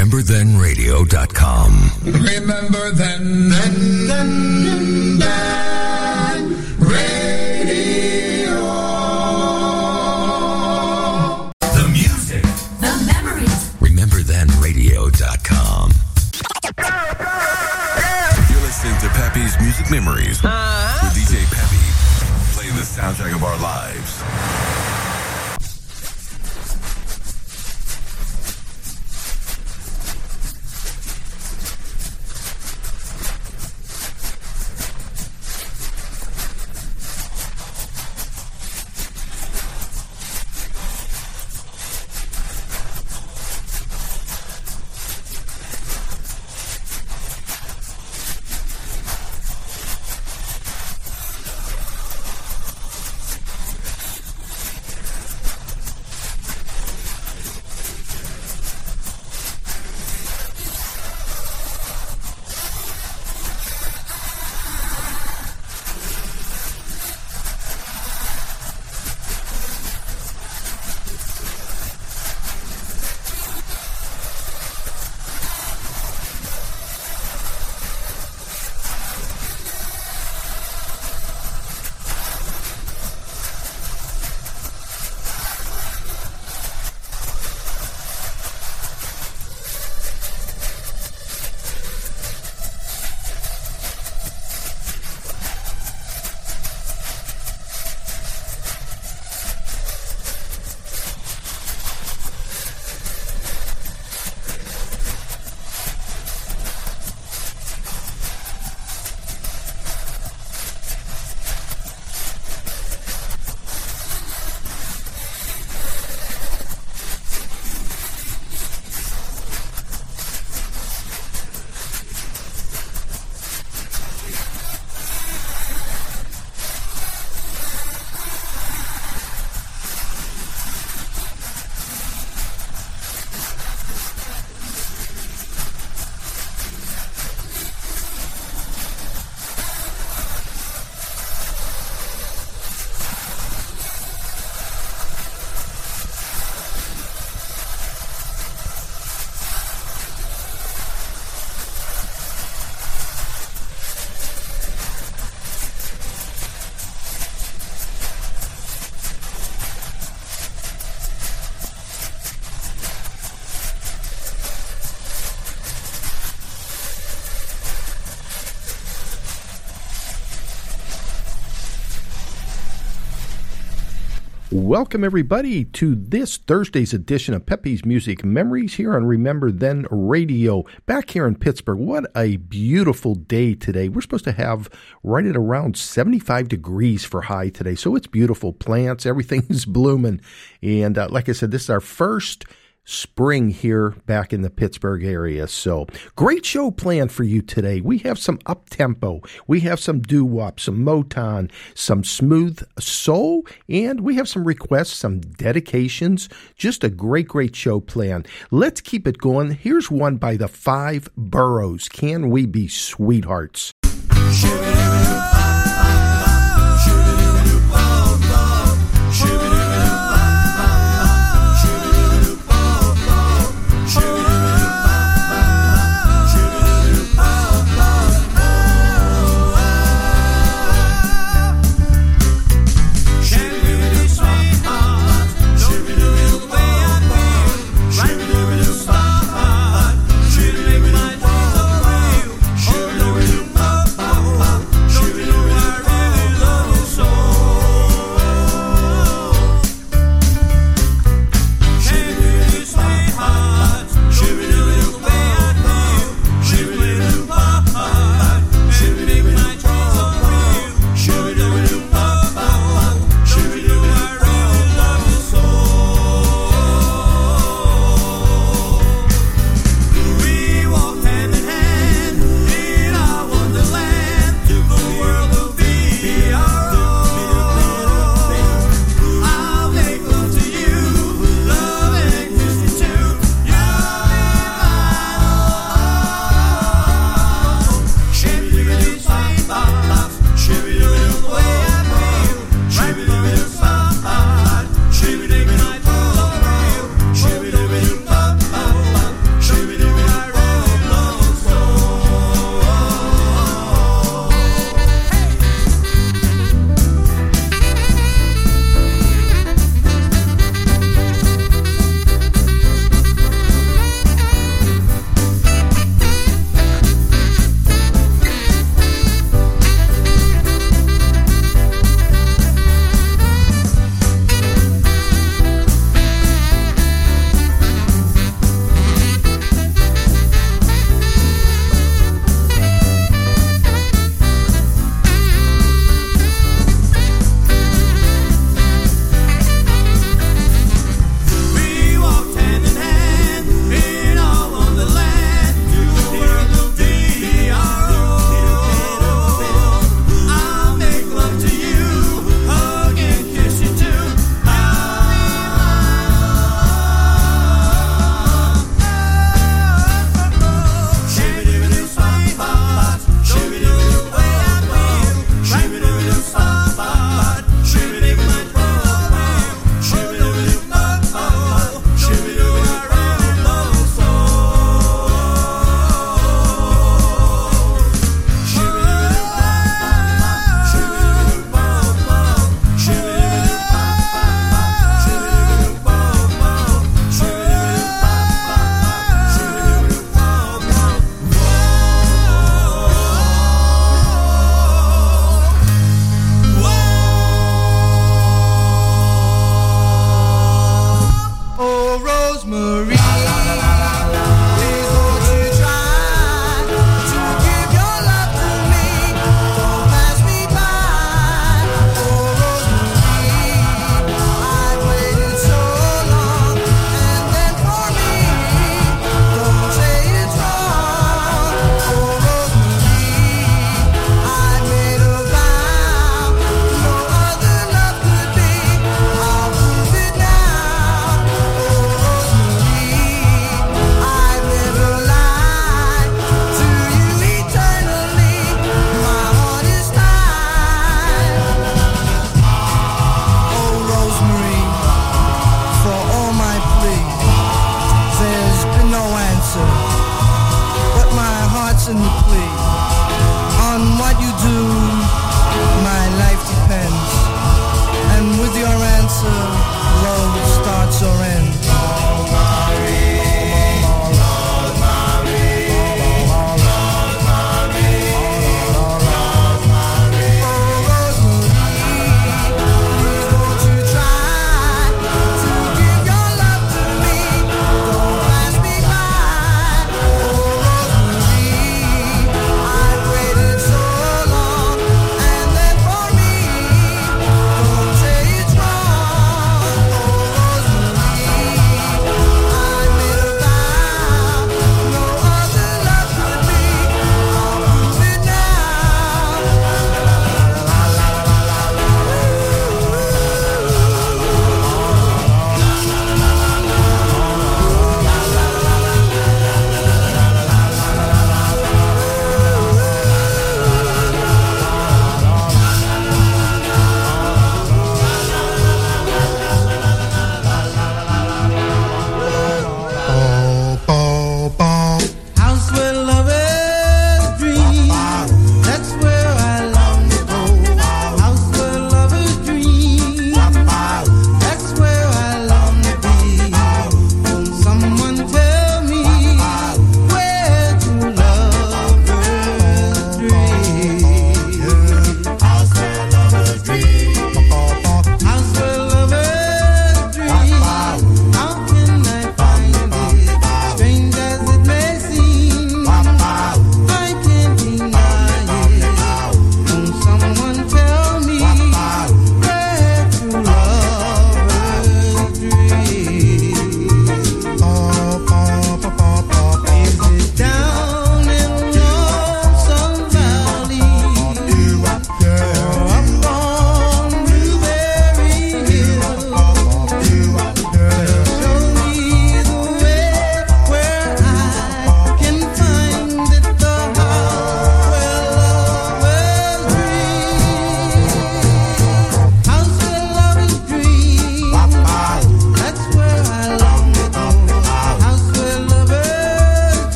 RememberThenRadio.com. Remember then, then, then, then, radio. The music. The memories. RememberThenRadio.com. You're listening to Pepe's Music Memories uh-huh. with DJ Pepe, playing the soundtrack of our lives. Welcome, everybody, to this Thursday's edition of Pepe's Music Memories here on Remember Then Radio. Back here in Pittsburgh, what a beautiful day today. We're supposed to have right at around 75 degrees for high today, so it's beautiful. Plants, everything's blooming. And uh, like I said, this is our first spring here back in the Pittsburgh area. So, great show planned for you today. We have some up tempo, we have some doo wop, some Motown, some smooth soul, and we have some requests, some dedications. Just a great, great show planned. Let's keep it going. Here's one by the Five Boroughs. Can we be sweethearts?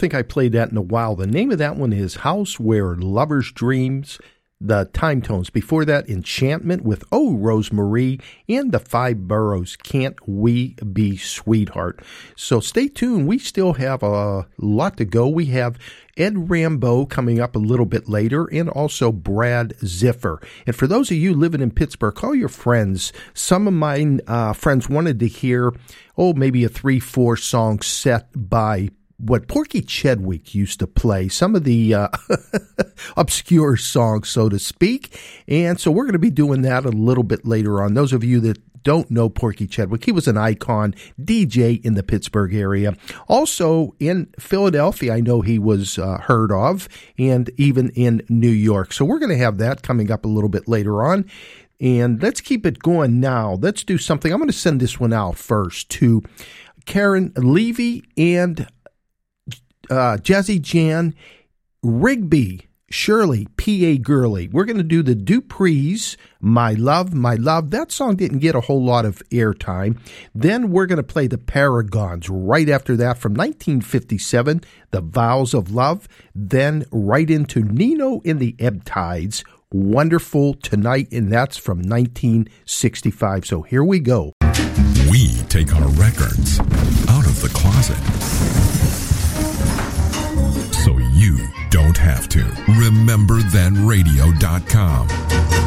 Think I played that in a while. The name of that one is House Where Lovers Dreams the Timetones. Before that, Enchantment with Oh Rosemarie and the Five Boroughs. Can't we be sweetheart? So stay tuned. We still have a lot to go. We have Ed Rambeau coming up a little bit later, and also Brad Ziffer. And for those of you living in Pittsburgh, call your friends. Some of my uh, friends wanted to hear, oh, maybe a three, four song set by what Porky Chedwick used to play, some of the uh, obscure songs, so to speak. And so we're going to be doing that a little bit later on. Those of you that don't know Porky Chedwick, he was an icon DJ in the Pittsburgh area. Also in Philadelphia, I know he was uh, heard of, and even in New York. So we're going to have that coming up a little bit later on. And let's keep it going now. Let's do something. I'm going to send this one out first to Karen Levy and uh, Jan, Rigby, Shirley, P.A. Gurley. We're going to do the Duprees, My Love, My Love. That song didn't get a whole lot of airtime. Then we're going to play the Paragons right after that from 1957, The Vows of Love. Then right into Nino in the Ebb Tides, Wonderful Tonight, and that's from 1965. So here we go. We take our records out of the closet you don't have to. RememberThenRadio.com.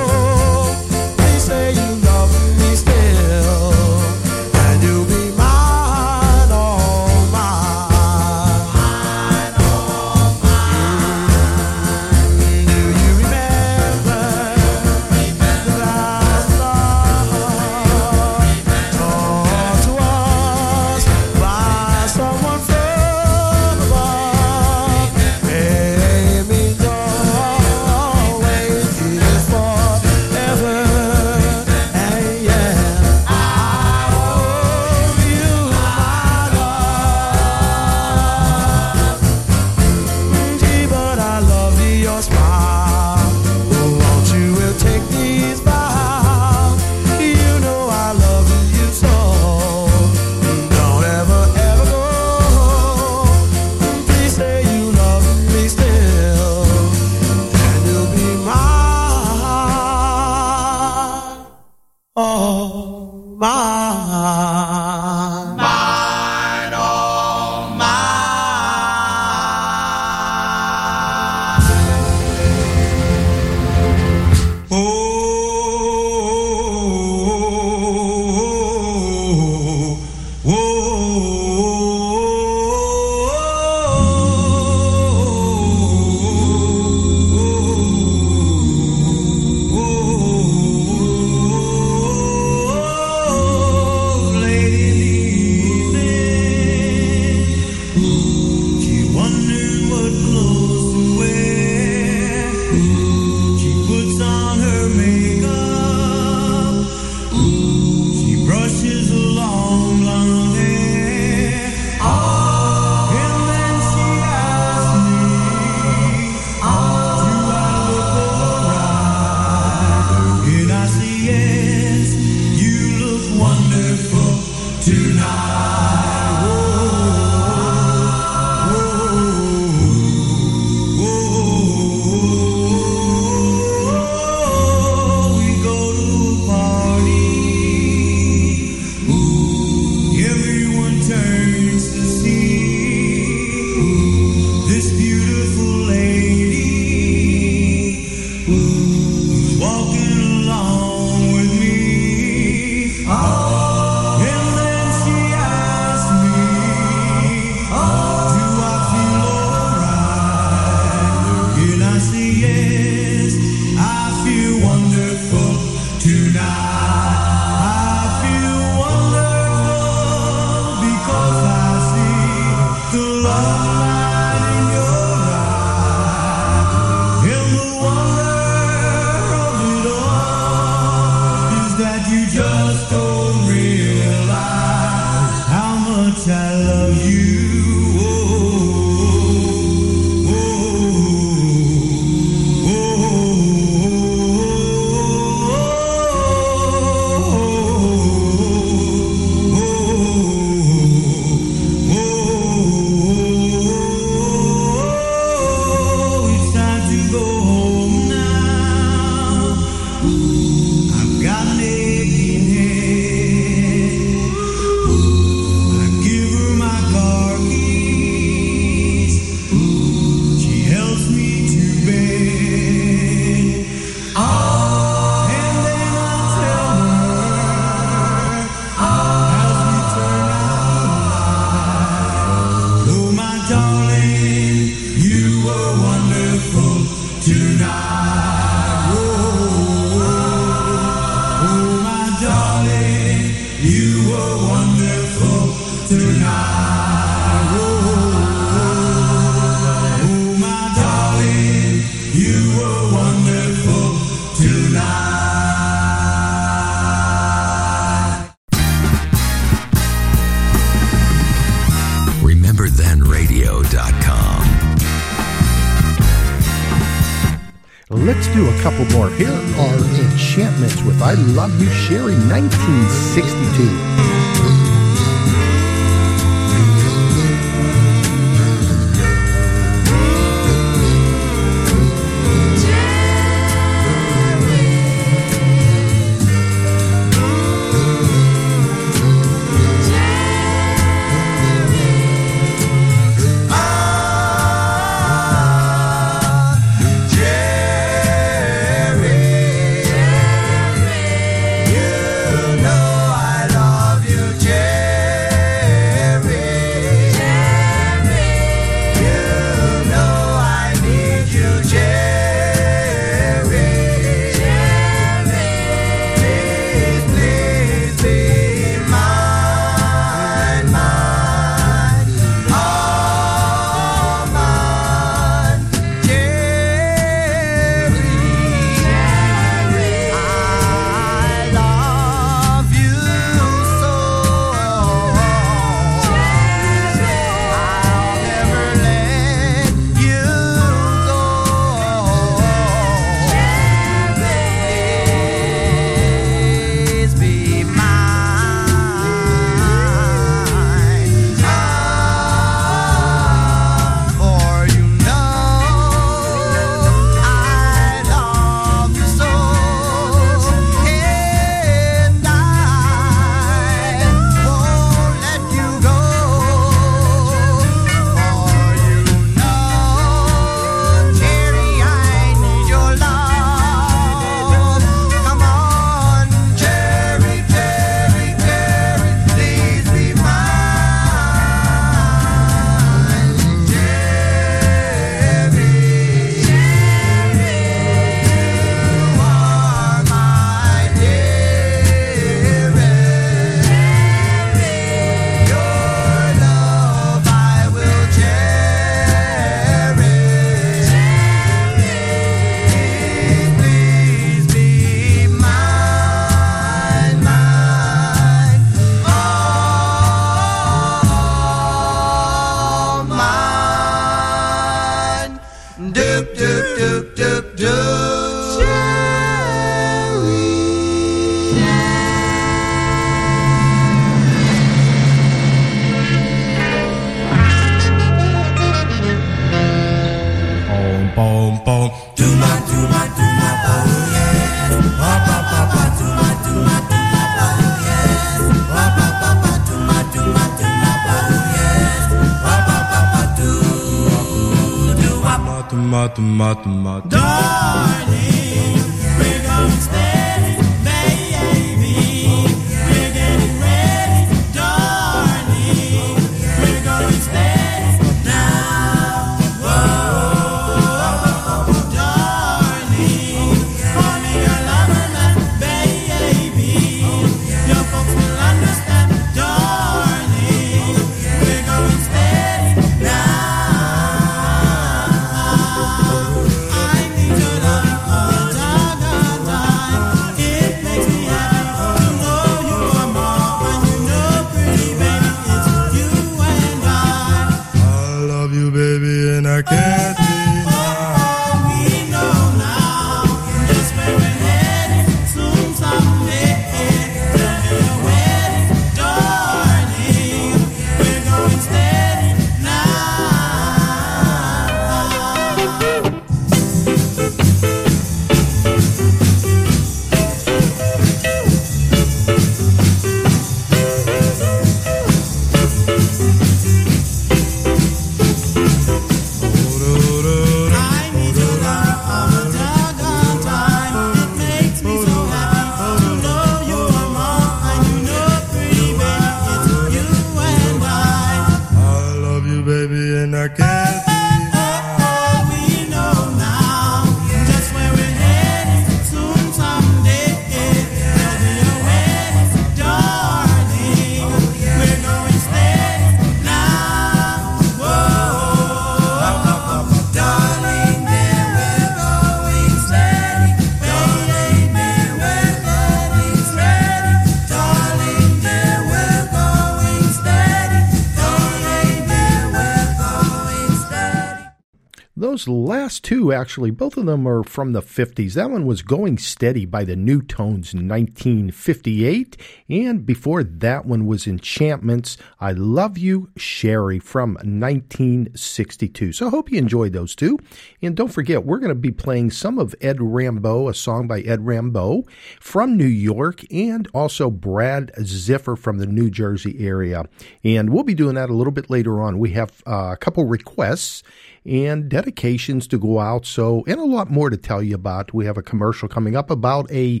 last two, actually, both of them are from the 50s. That one was Going Steady by the New Tones in 1958. And before that one was Enchantments, I Love You, Sherry from 1962. So I hope you enjoyed those two. And don't forget, we're going to be playing some of Ed Rambeau, a song by Ed Rambeau from New York, and also Brad Ziffer from the New Jersey area. And we'll be doing that a little bit later on. We have uh, a couple requests and dedications to go out. So, and a lot more to tell you about. We have a commercial coming up about a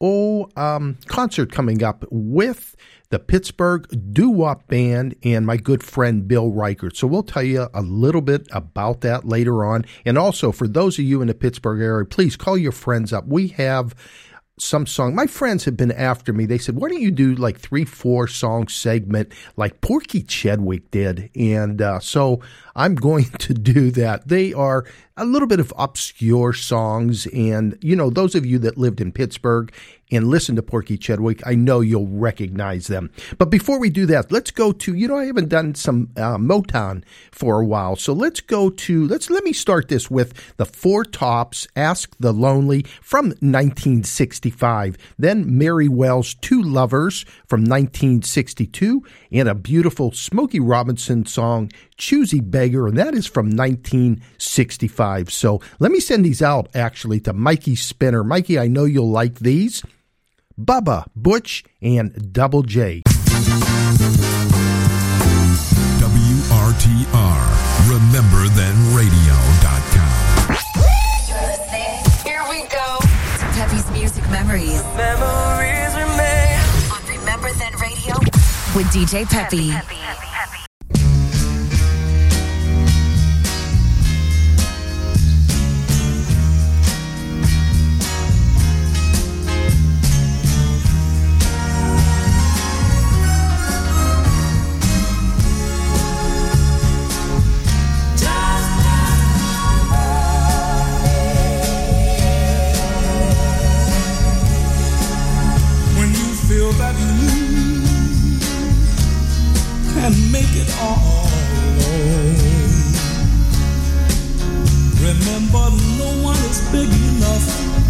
oh um, concert coming up with the Pittsburgh Doo Wop Band and my good friend Bill Reichert. So we'll tell you a little bit about that later on. And also, for those of you in the Pittsburgh area, please call your friends up. We have some song. My friends have been after me. They said, "Why don't you do like three, four song segment like Porky Chedwick did?" And uh, so I'm going to do that. They are a little bit of obscure songs, and you know, those of you that lived in Pittsburgh and listen to Porky Chedwick, I know you'll recognize them. But before we do that, let's go to, you know, I haven't done some uh, Motown for a while. So let's go to, let's, let me start this with the Four Tops, Ask the Lonely from 1965. Then Mary Wells' Two Lovers from 1962 and a beautiful Smokey Robinson song, Choosey Beggar, and that is from 1965. So let me send these out actually to Mikey Spinner. Mikey, I know you'll like these. Bubba, Butch, and Double J. WRTR, RememberThenRadio.com. You're listening. Here we go. To Pepe's Music Memories Memories remain. on Remember Then Radio with DJ Peppy. when you that you can make it all alone. Remember, no one is big enough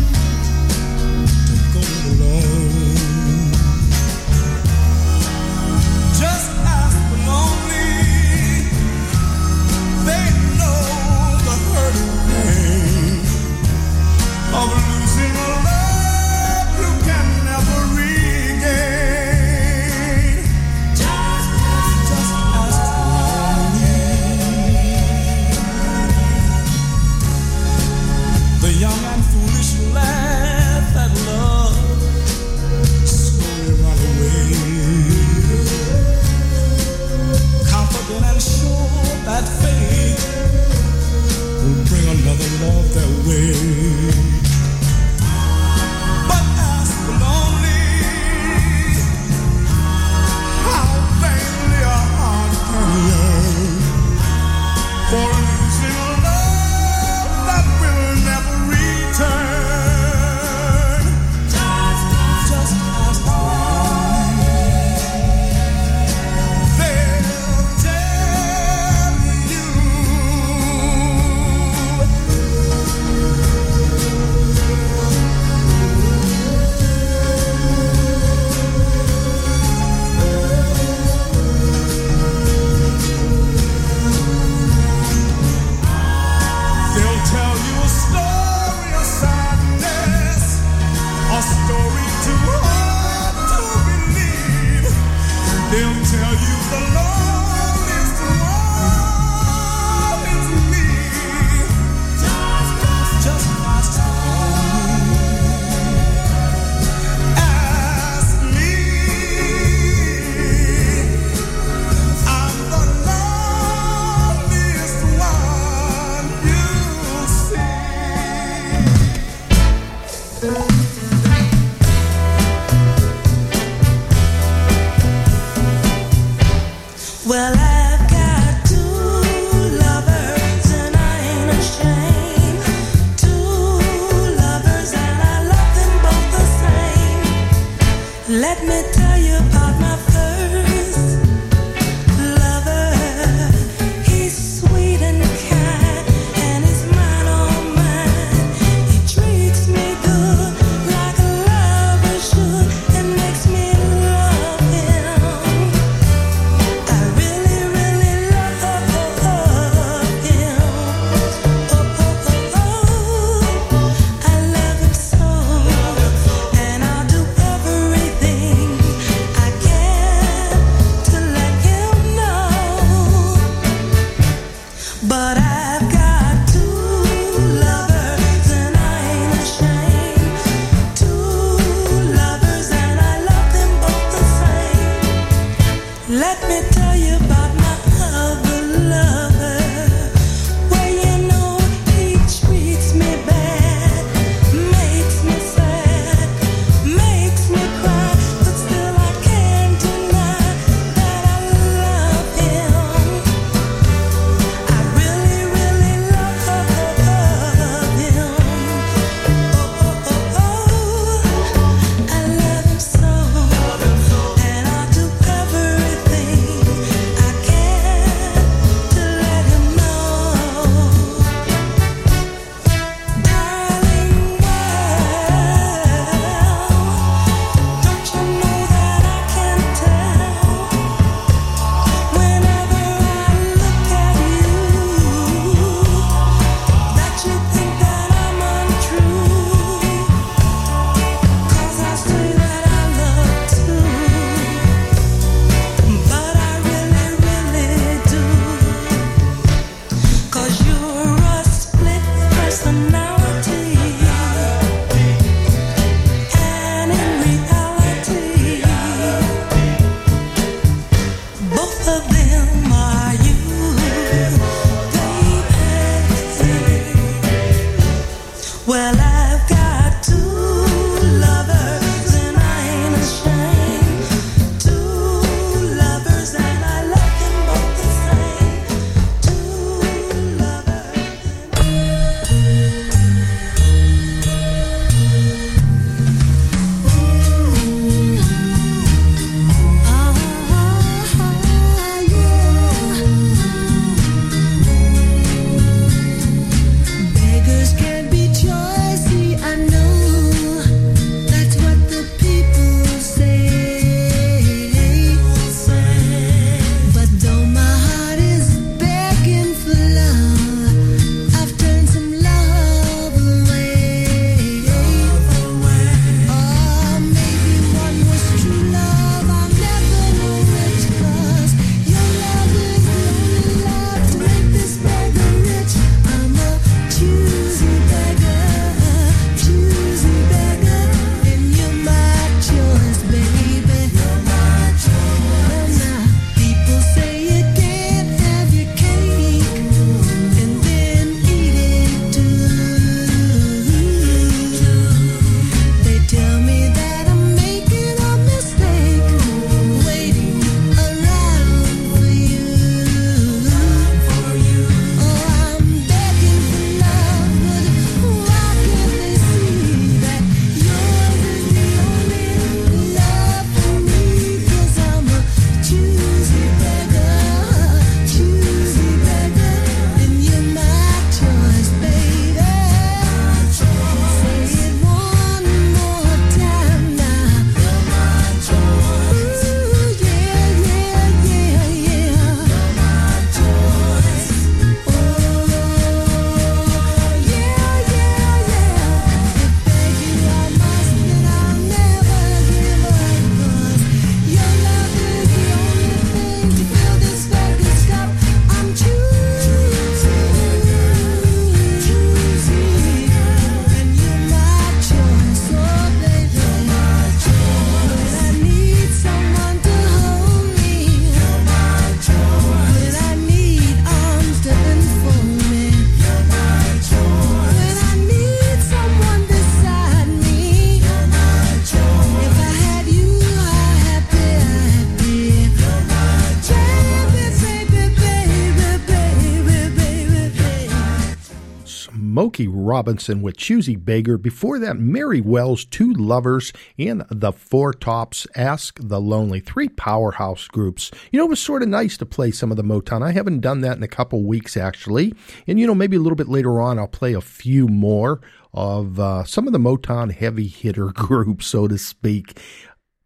Robinson with Choosey Beggar. Before that, Mary Wells, Two Lovers, and the Four Tops, Ask the Lonely. Three powerhouse groups. You know, it was sort of nice to play some of the Motown. I haven't done that in a couple weeks, actually. And, you know, maybe a little bit later on, I'll play a few more of uh, some of the Motown heavy hitter groups, so to speak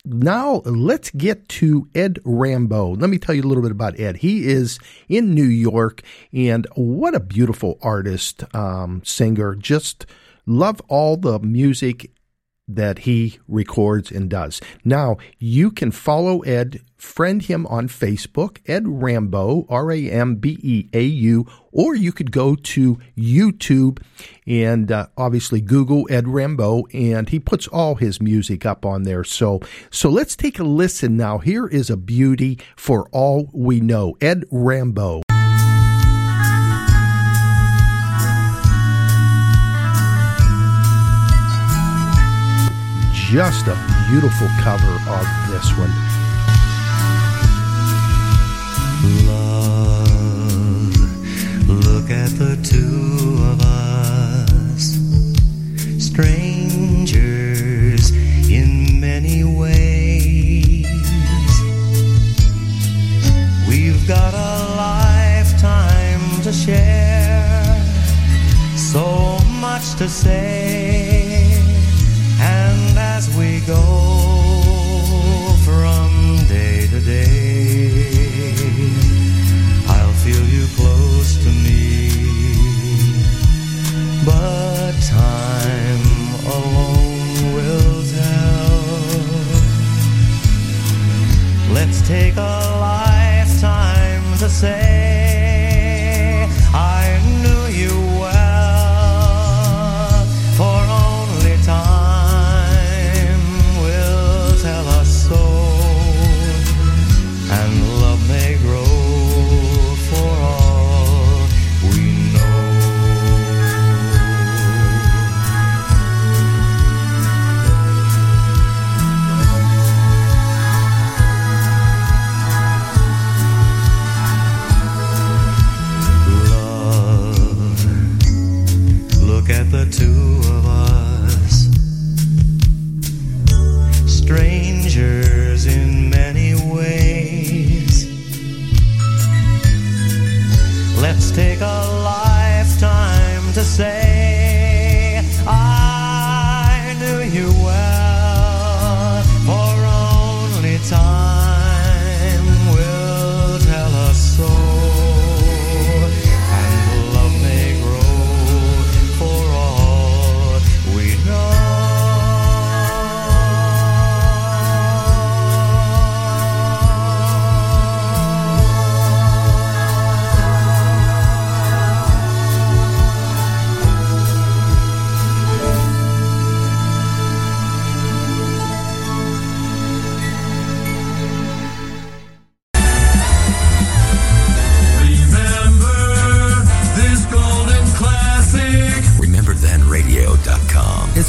now let's get to Ed Rambeau. Let me tell you a little bit about Ed. He is in New York, and what a beautiful artist, um, singer. Just love all the music that he records and does. Now, you can follow Ed, friend him on Facebook, Ed Rambeau, R A M B E A U, or you could go to YouTube and uh, obviously Google Ed Rambeau and he puts all his music up on there. So, so let's take a listen now. Here is a beauty for all we know, Ed Rambeau. Just a beautiful cover of this one. Love, look at the two of us, strangers in many ways. We've got a lifetime to share, so much to say. Go from day to day, I'll feel you close to me. But time alone will tell. Let's take a lifetime to say,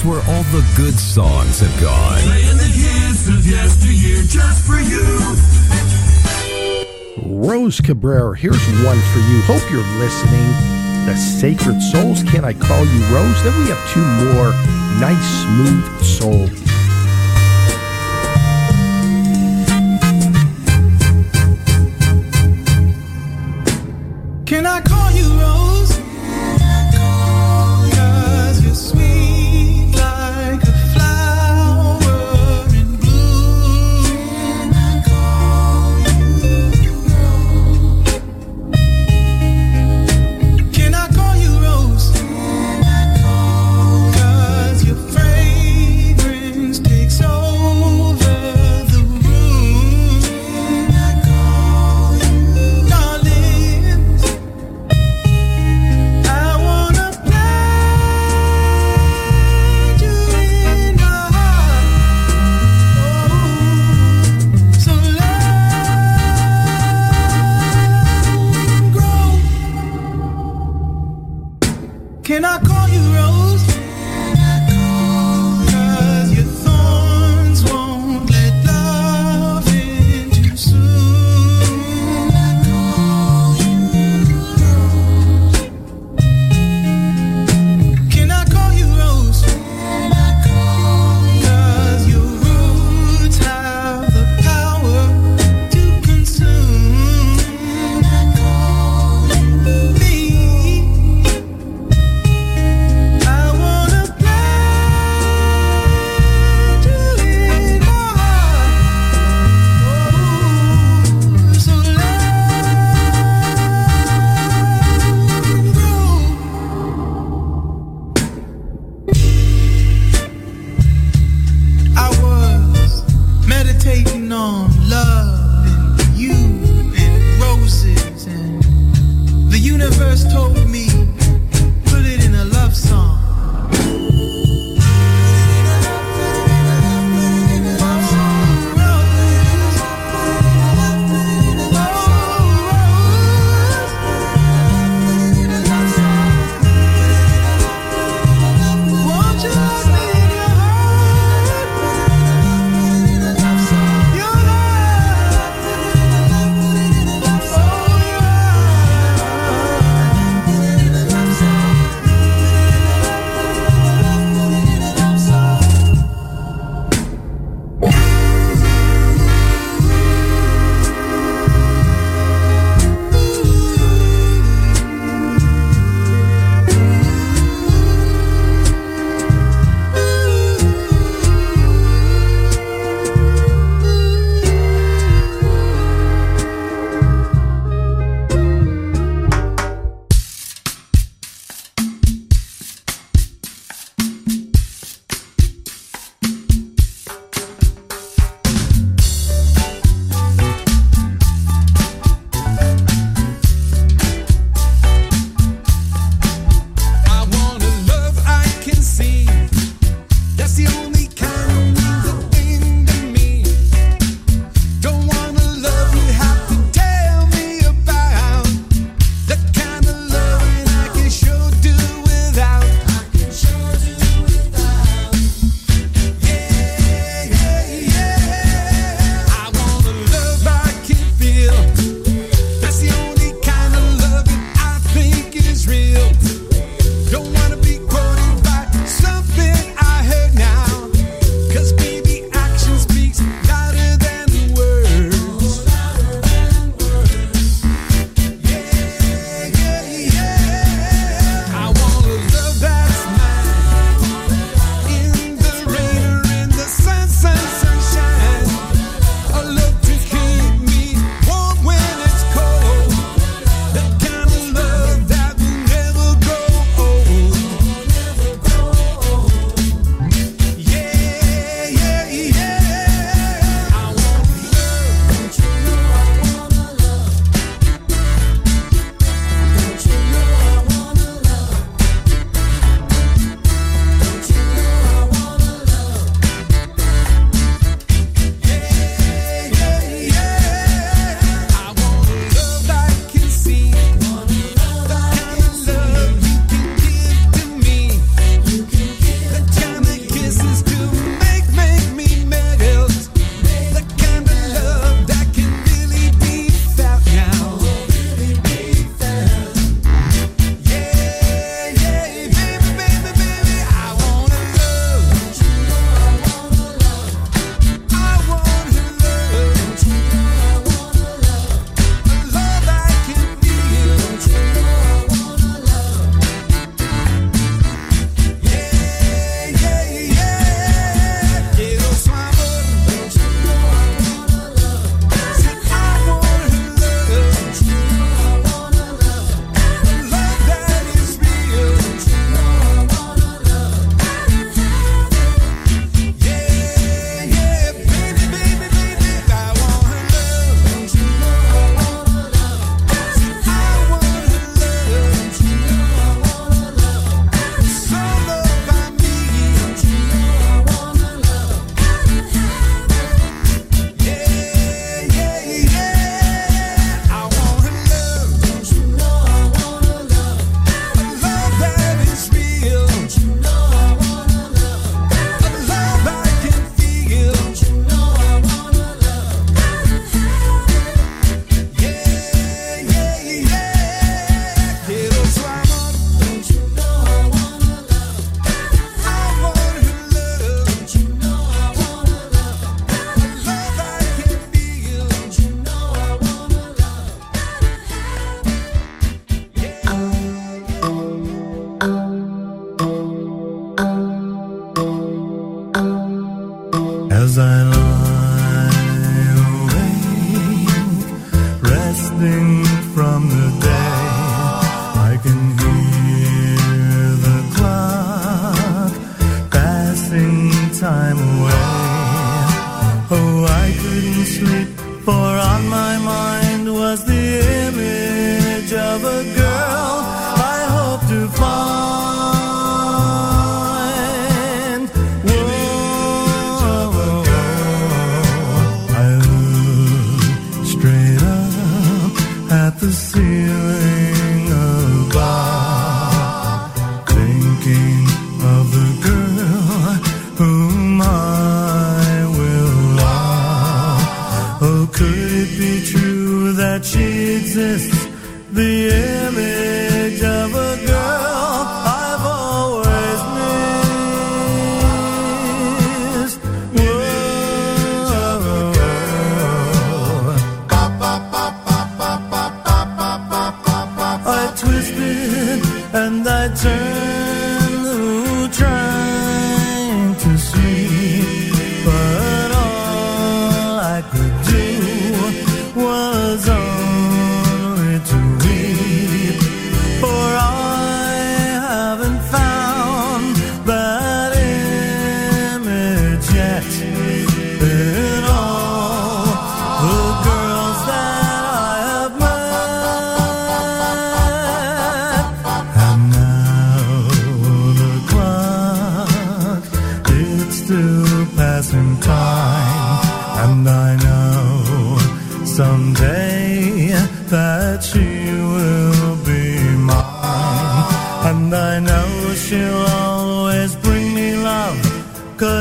where all the good songs have gone. Playing the hits of yesteryear just for you. Rose Cabrera, here's one for you. Hope you're listening. The Sacred Souls, Can I Call You Rose? Then we have two more nice, smooth soul.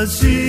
Cause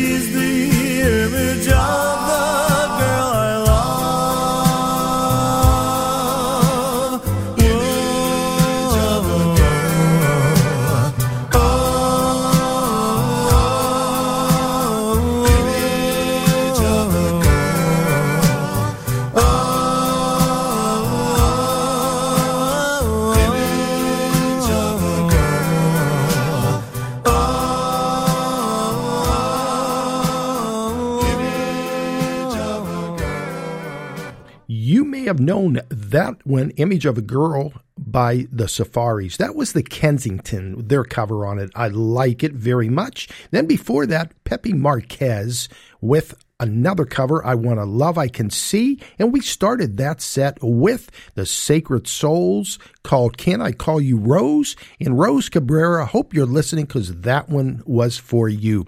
one, Image of a Girl by the Safaris. That was the Kensington, their cover on it. I like it very much. Then before that, Pepe Marquez with another cover, I Want to Love I Can See. And we started that set with the Sacred Souls called Can I Call You Rose? And Rose Cabrera, hope you're listening because that one was for you.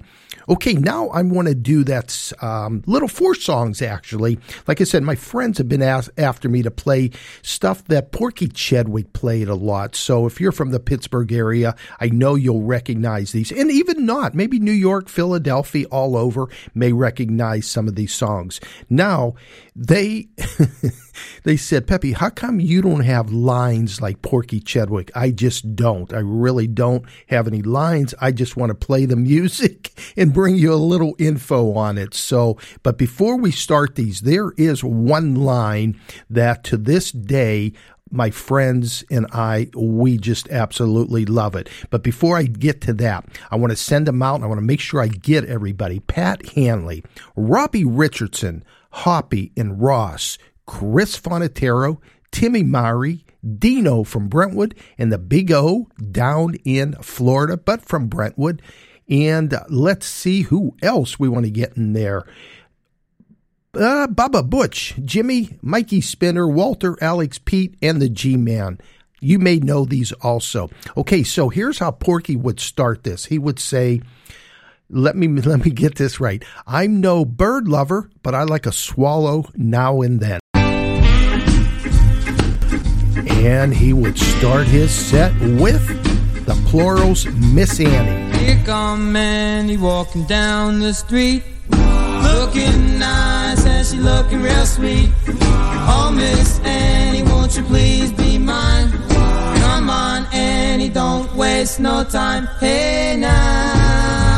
Okay, now I want to do that um, little four songs actually. Like I said, my friends have been asked after me to play stuff that Porky Chedwick played a lot. So if you're from the Pittsburgh area, I know you'll recognize these. And even not, maybe New York, Philadelphia, all over may recognize some of these songs. Now, they they said, Pepe, how come you don't have lines like Porky Chedwick? I just don't. I really don't have any lines. I just want to play the music and bring you a little info on it. So, but before we start these, there is one line that to this day my friends and I, we just absolutely love it. But before I get to that, I want to send them out. I want to make sure I get everybody. Pat Hanley, Robbie Richardson, Hoppy and Ross, Chris Fonatero, Timmy Murray, Dino from Brentwood, and the Big O down in Florida, but from Brentwood. And let's see who else we want to get in there. Uh, Bubba Butch, Jimmy, Mikey Spinner, Walter, Alex, Pete, and the G Man. You may know these also. Okay, so here's how Porky would start this. He would say, let me let me get this right. I'm no bird lover, but I like a swallow now and then. And he would start his set with the Plurals Miss Annie. Here come Annie walking down the street, looking nice and she looking real sweet. Oh, Miss Annie, won't you please be mine? Come on, Annie, don't waste no time. Hey now,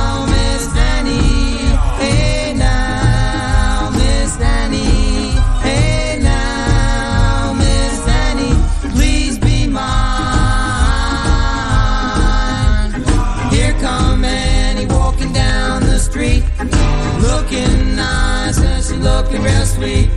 rest sweet.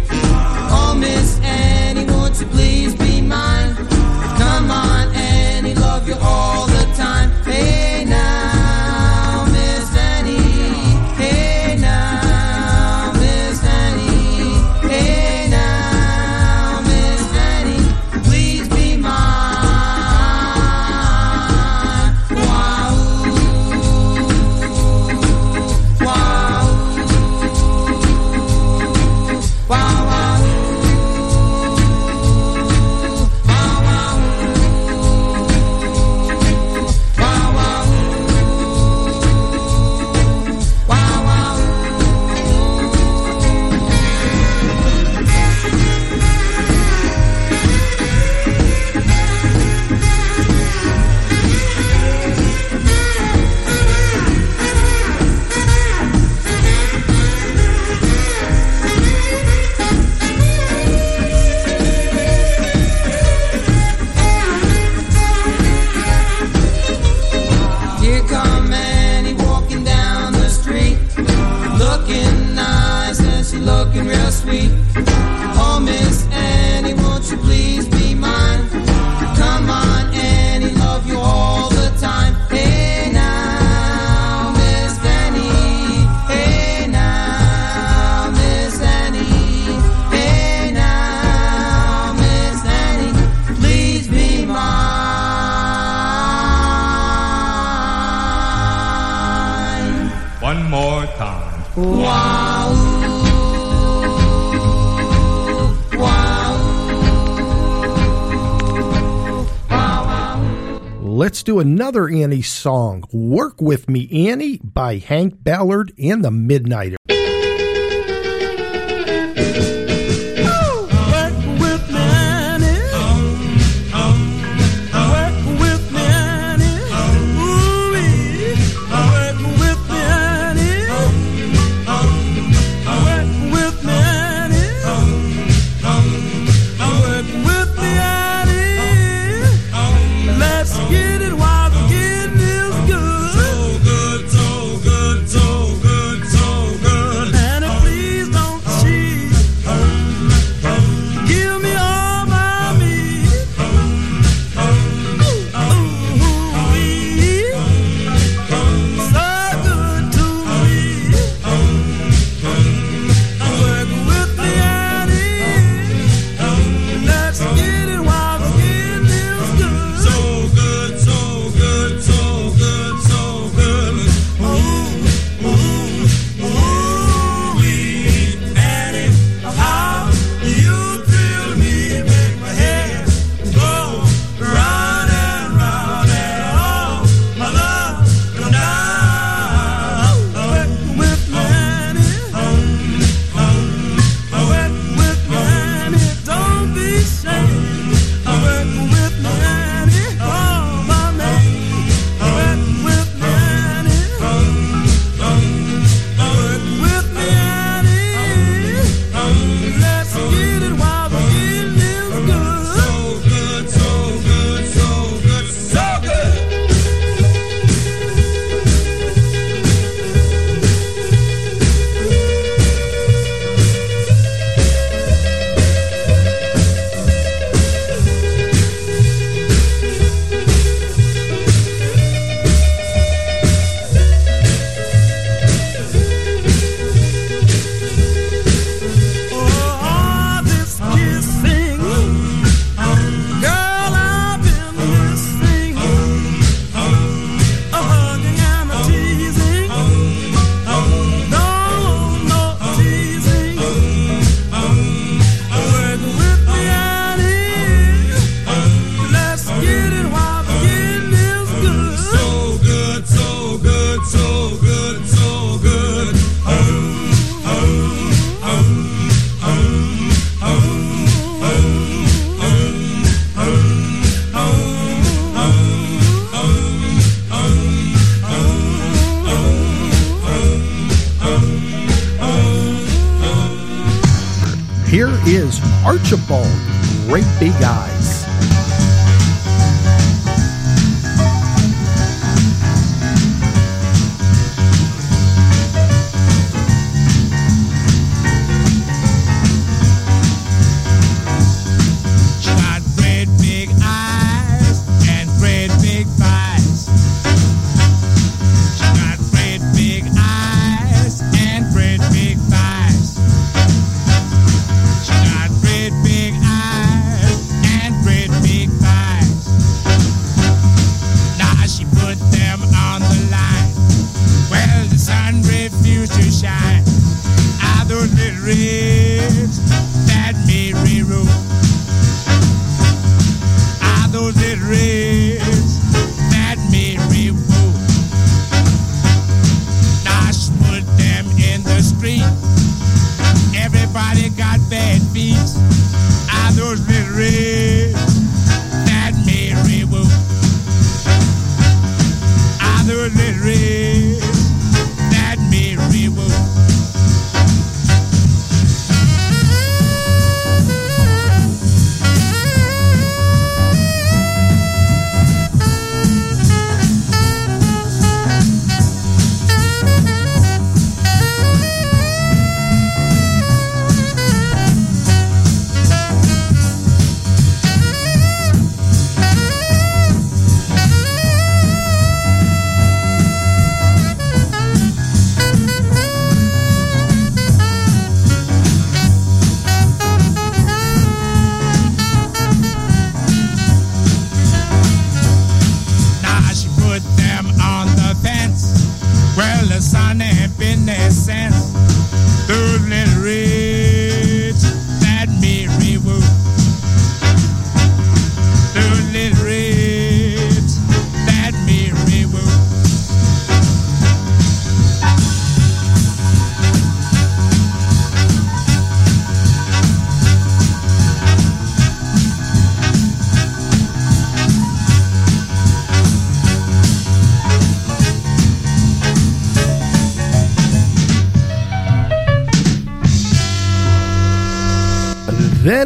another Annie song, Work With Me Annie by Hank Ballard and the Midnighters.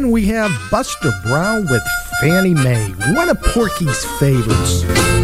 Then we have Buster Brown with Fannie Mae, one of Porky's favorites.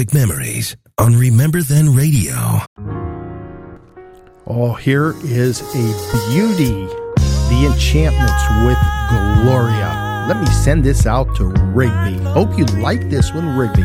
music memories on Remember Then Radio. Oh, here is a beauty The Enchantments with Gloria. Let me send this out to Rigby. Hope you like this one, Rigby.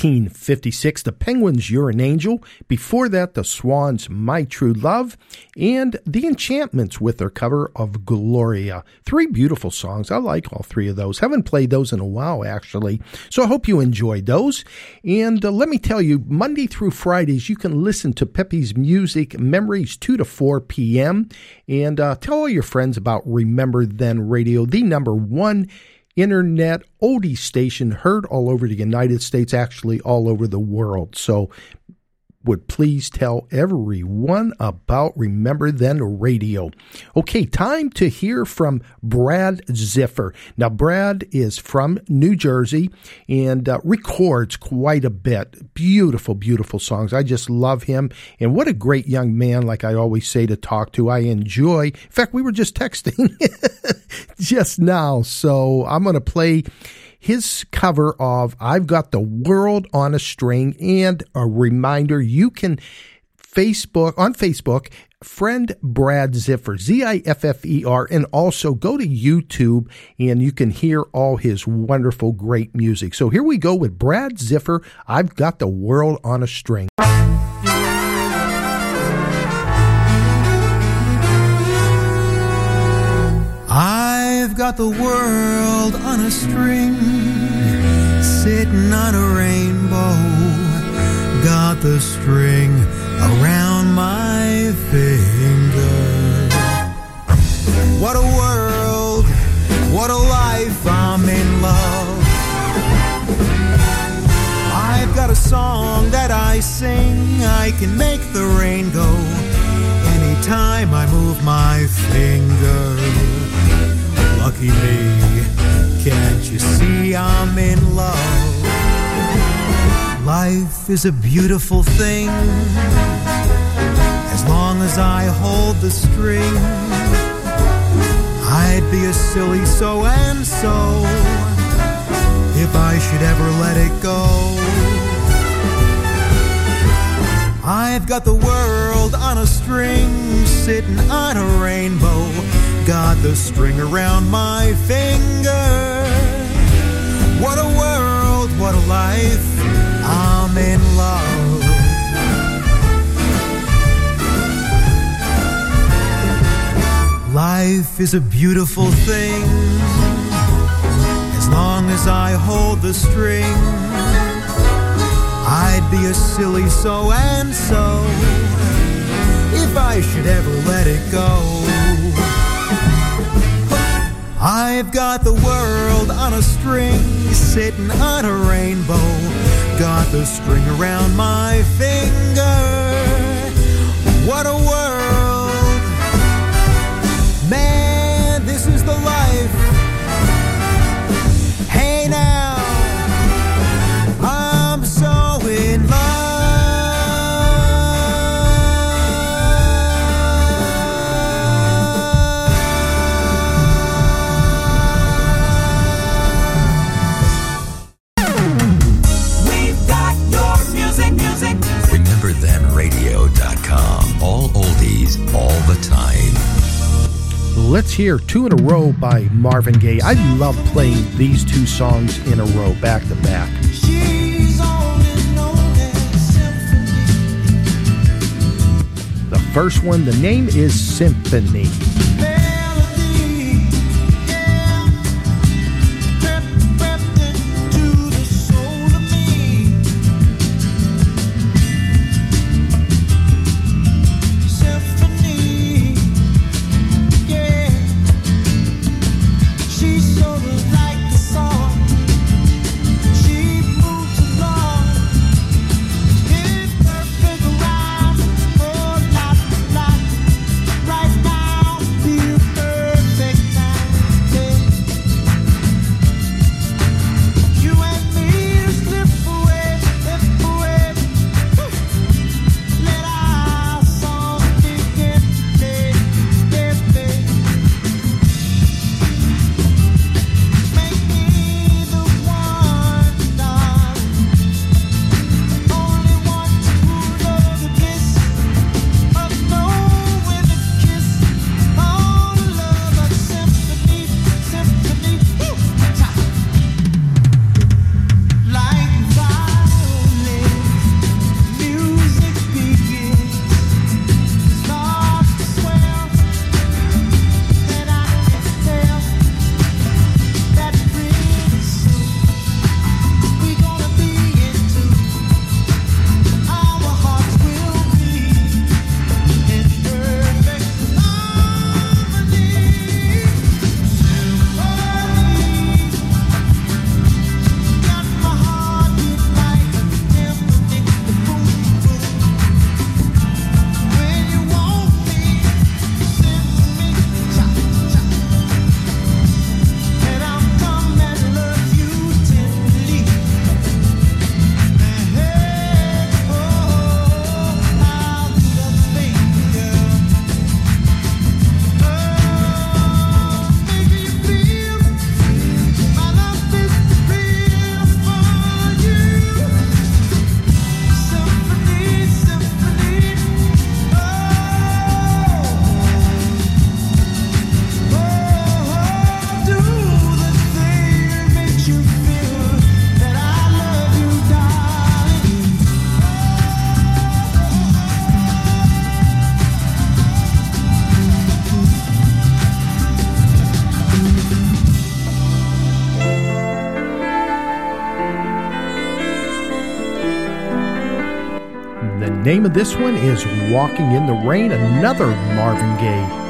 1956, The Penguins, You're an Angel. Before that, The Swans, My True Love, and The Enchantments with their cover of Gloria. Three beautiful songs. I like all three of those. Haven't played those in a while, actually. So I hope you enjoyed those. And uh, let me tell you, Monday through Fridays, you can listen to Pepe's music, Memories 2 to 4 p.m. And uh, tell all your friends about Remember Then Radio, the number one internet oldie station heard all over the United States, actually all over the world. So would please tell everyone about Remember Then Radio. Okay, time to hear from Brad Ziffer. Now, Brad is from New Jersey and uh, records quite a bit. Beautiful, beautiful songs. I just love him. And what a great young man, like I always say, to talk to. I enjoy. In fact, we were just texting just now. So I'm going to play his cover of I've Got the World on a String and a reminder you can Facebook on Facebook friend Brad Ziffer Z I F F E R and also go to YouTube and you can hear all his wonderful great music. So here we go with Brad Ziffer I've Got the World on a String. Got the world on a string, sitting on a rainbow. Got the string around my finger. What a world, what a life, I'm in love. I've got a song that I sing. I can make the rain go anytime I move my finger. Me, can't you see I'm in love? Life is a beautiful thing as long as I hold the string. I'd be a silly so and so if I should ever let it go. I've got the world on a string, sitting on a rainbow. Got the string around my finger. What a world, what a life. I'm in love. Life is a beautiful thing as long as I hold the string. I'd be a silly so and so if I should ever let it go. I've got the world on a string, sitting on a rainbow. Got the string around my finger. What a Let's hear two in a row by Marvin Gaye. I love playing these two songs in a row, back to back. The first one, the name is Symphony. Name of this one is Walking in the Rain, another Marvin Gaye.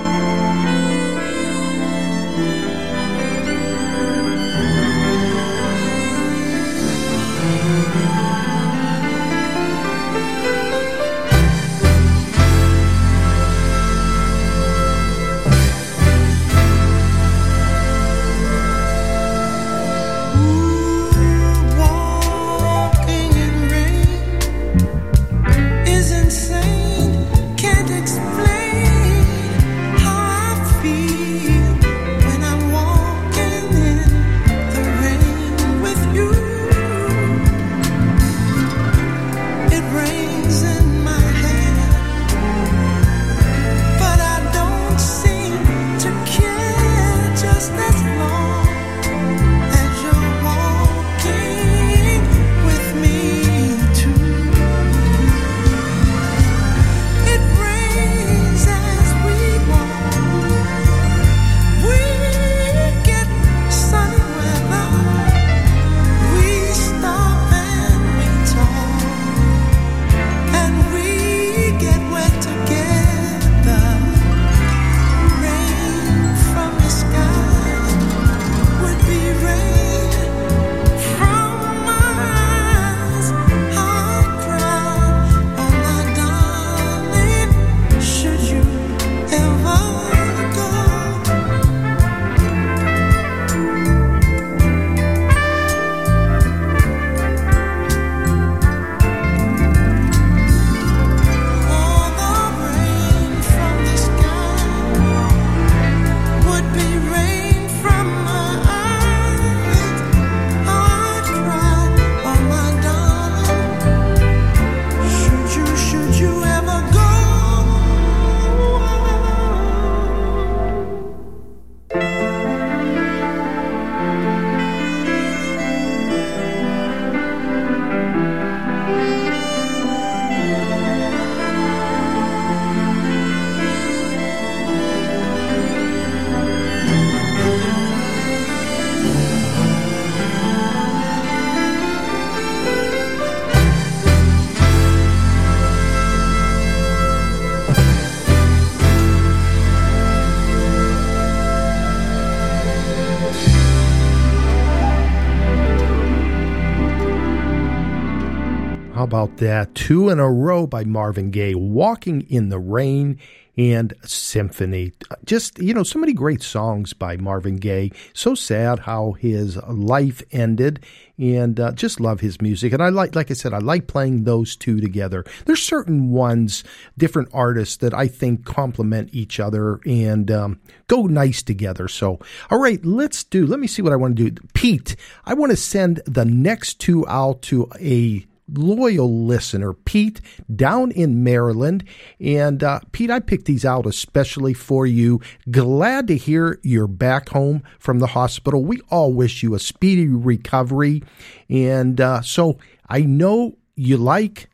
That? Two in a row by Marvin Gaye, Walking in the Rain and Symphony. Just, you know, so many great songs by Marvin Gaye. So sad how his life ended and uh, just love his music. And I like, like I said, I like playing those two together. There's certain ones, different artists that I think complement each other and um, go nice together. So, all right, let's do, let me see what I want to do. Pete, I want to send the next two out to a loyal listener, Pete, down in Maryland. And uh, Pete, I picked these out especially for you. Glad to hear you're back home from the hospital. We all wish you a speedy recovery. And uh, so I know you like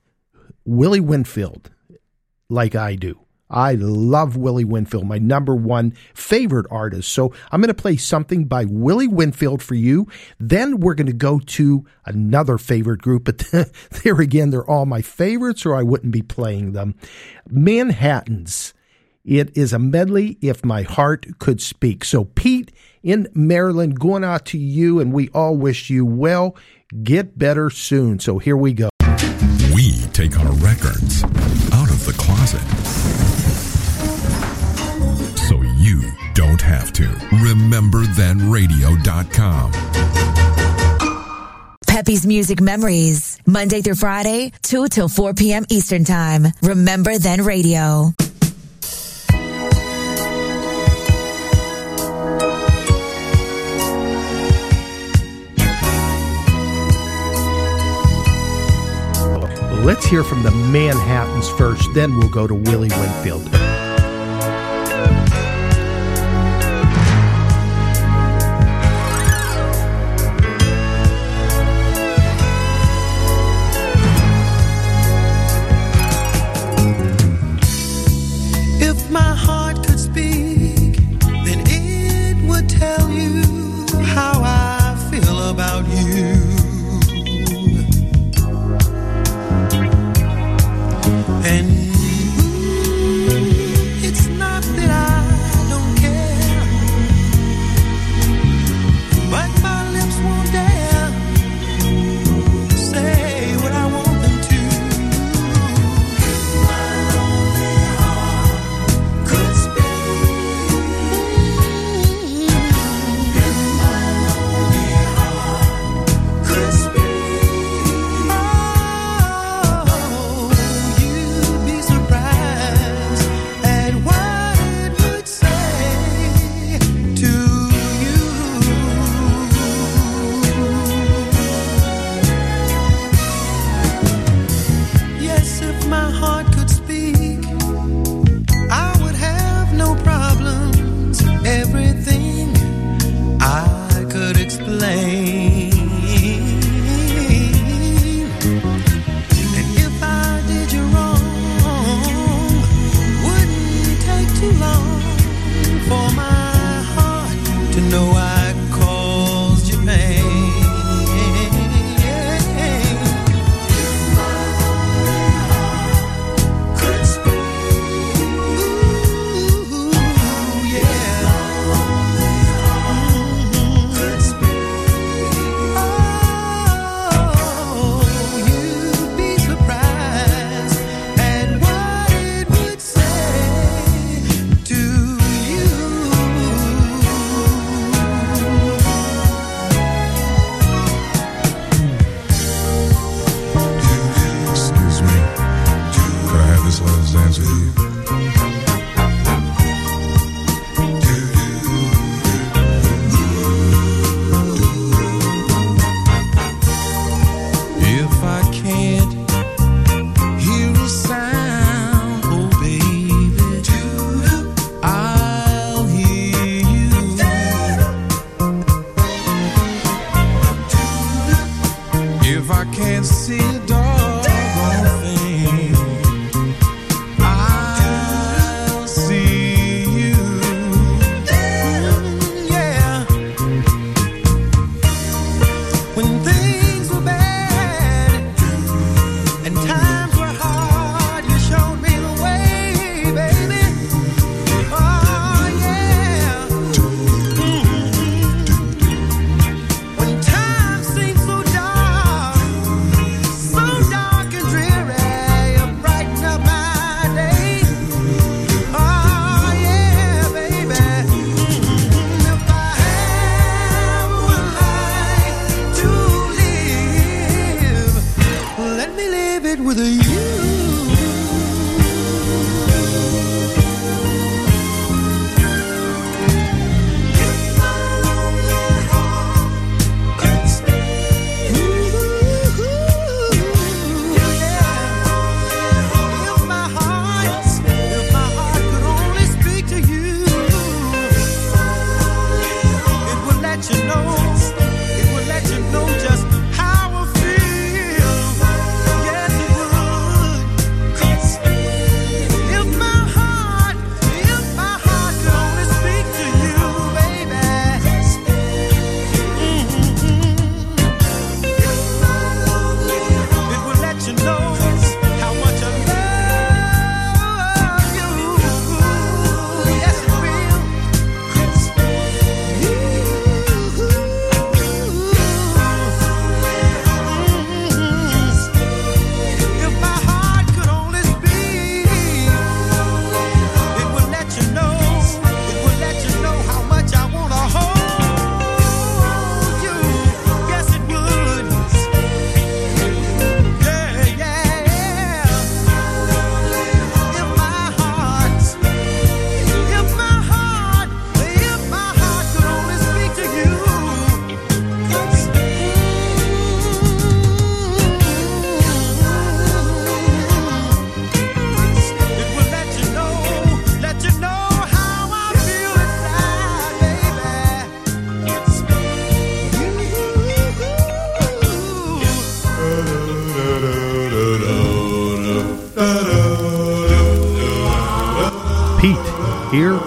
Willie Winfield, like I do. I love Willie Winfield, my number one favorite artist. So I'm going to play something by Willie Winfield for you. Then we're going to go to another favorite group, but there again, they're all my favorites, or I wouldn't be playing them. Manhattans. It is a medley, If My Heart Could Speak. So, Pete in Maryland, going out to you, and we all wish you well. Get better soon. So, here we go. We take our records closet so you don't have to. RememberThenRadio.com. Pepe's Music Memories, Monday through Friday, 2 till 4 p.m. Eastern Time. Remember Then Radio. Let's hear from the Manhattans first, then we'll go to Willie Winfield.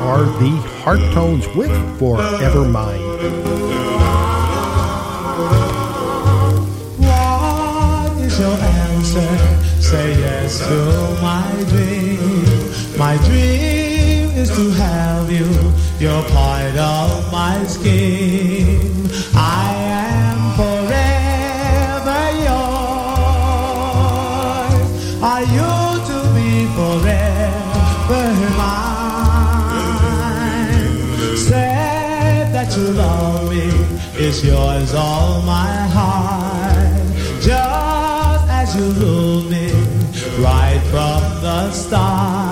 are the Heart Tones with Forever Mine. to lure me right from the start.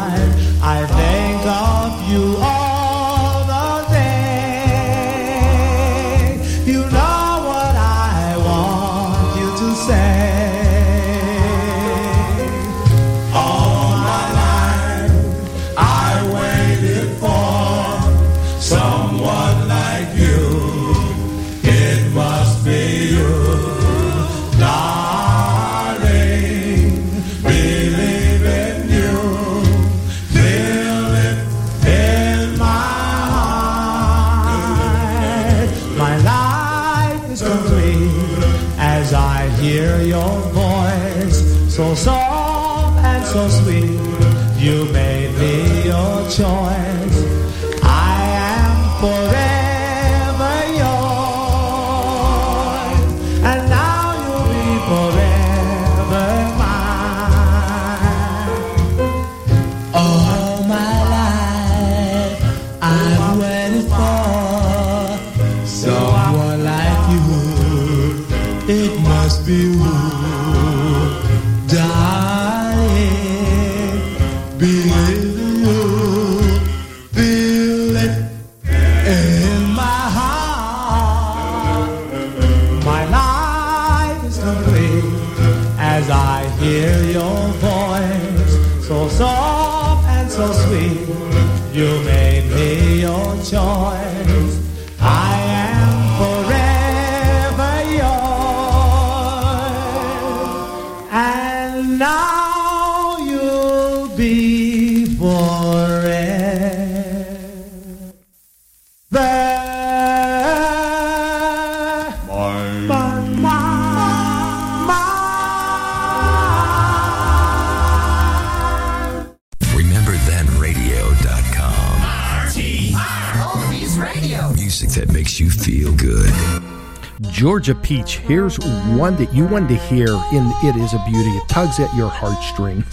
Peach, here's one that you wanted to hear and It Is a Beauty. It tugs at your heartstrings.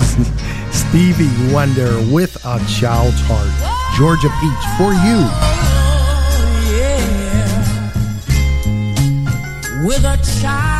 Stevie Wonder with a child's heart. Georgia Peach for you. Oh, yeah. With a child.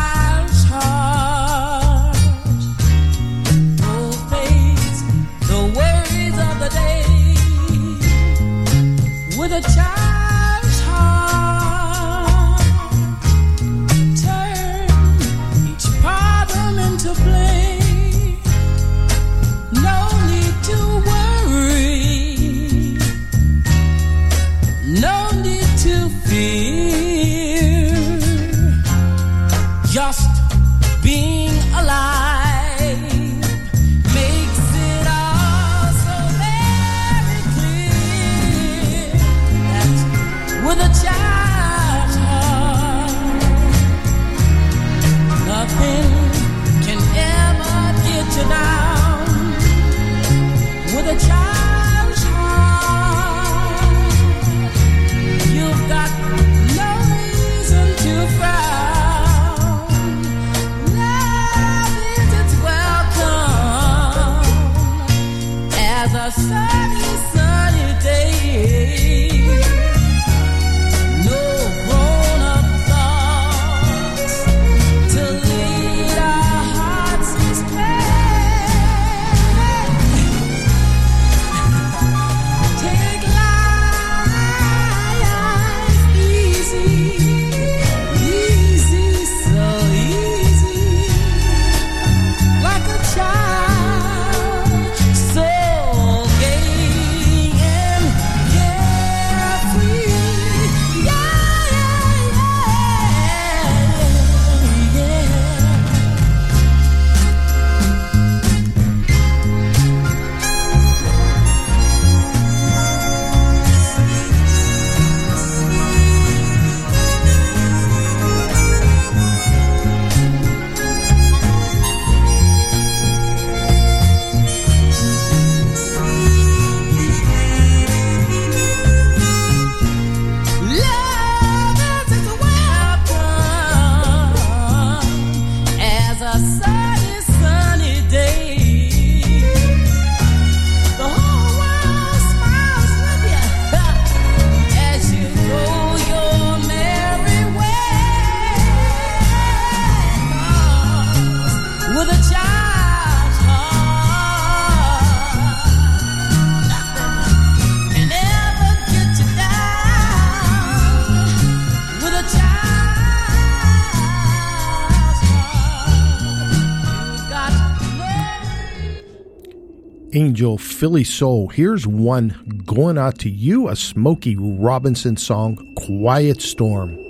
Banjo Philly Soul. Here's one going out to you a Smokey Robinson song, Quiet Storm.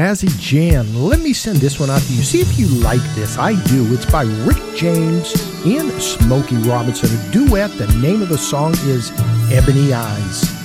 Jazzy Jam. Let me send this one out to you. See if you like this. I do. It's by Rick James and Smokey Robinson, a duet. The name of the song is Ebony Eyes.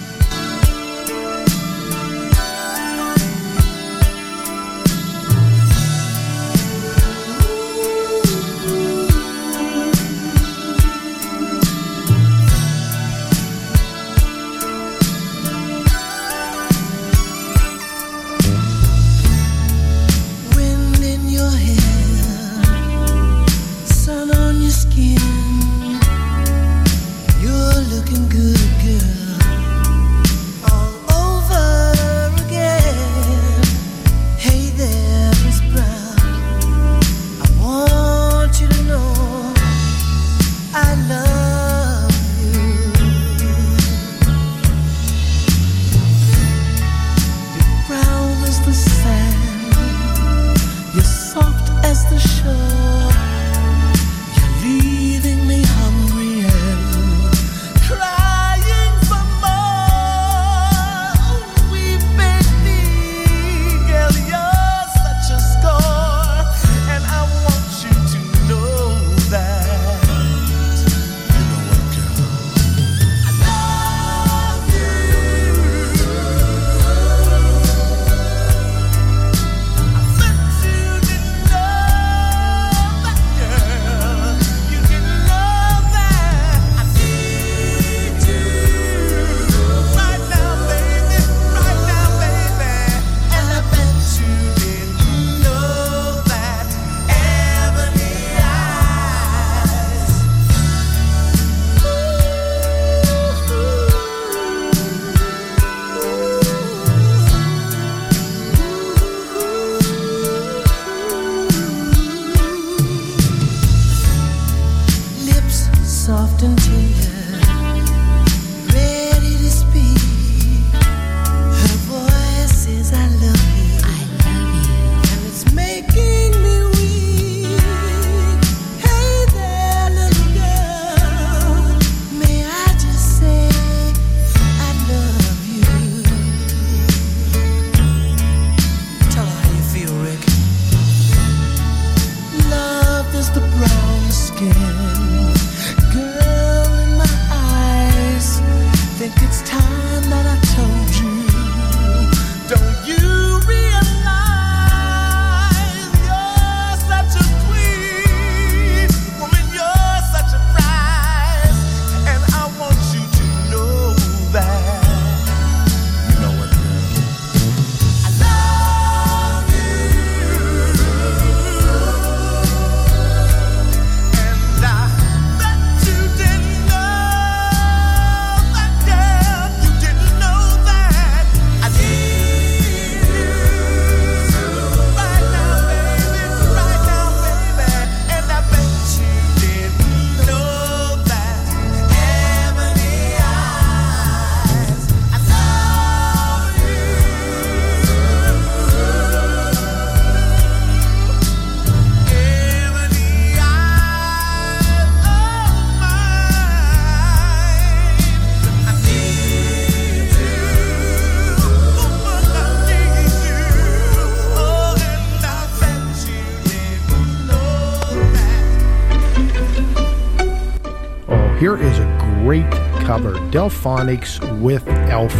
Delfonics with Elfie.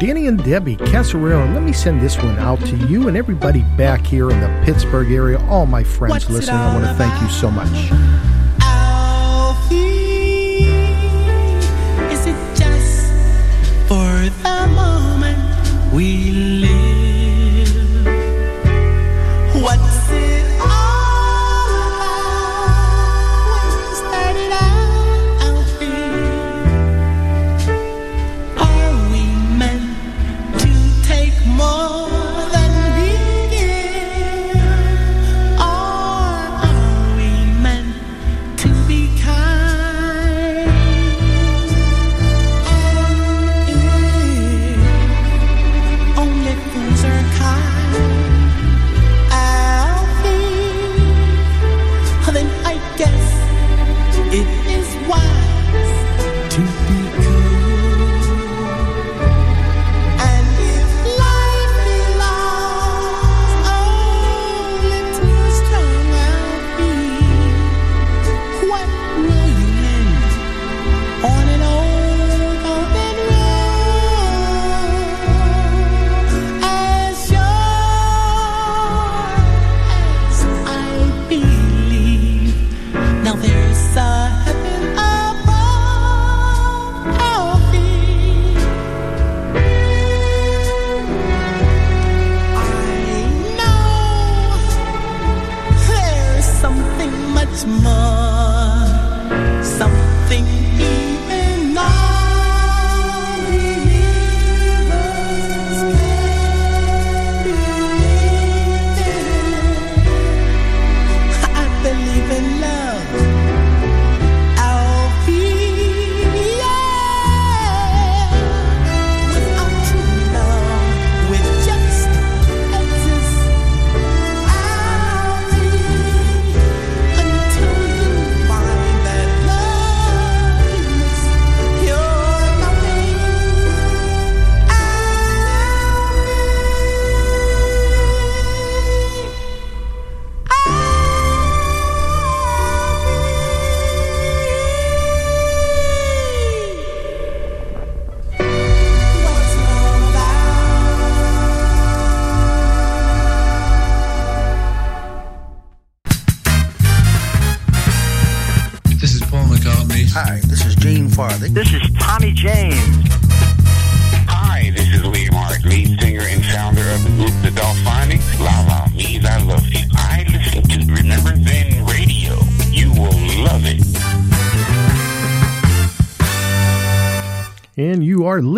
Danny and Debbie Casarero, let me send this one out to you and everybody back here in the Pittsburgh area, all my friends What's listening. I want to thank you so much.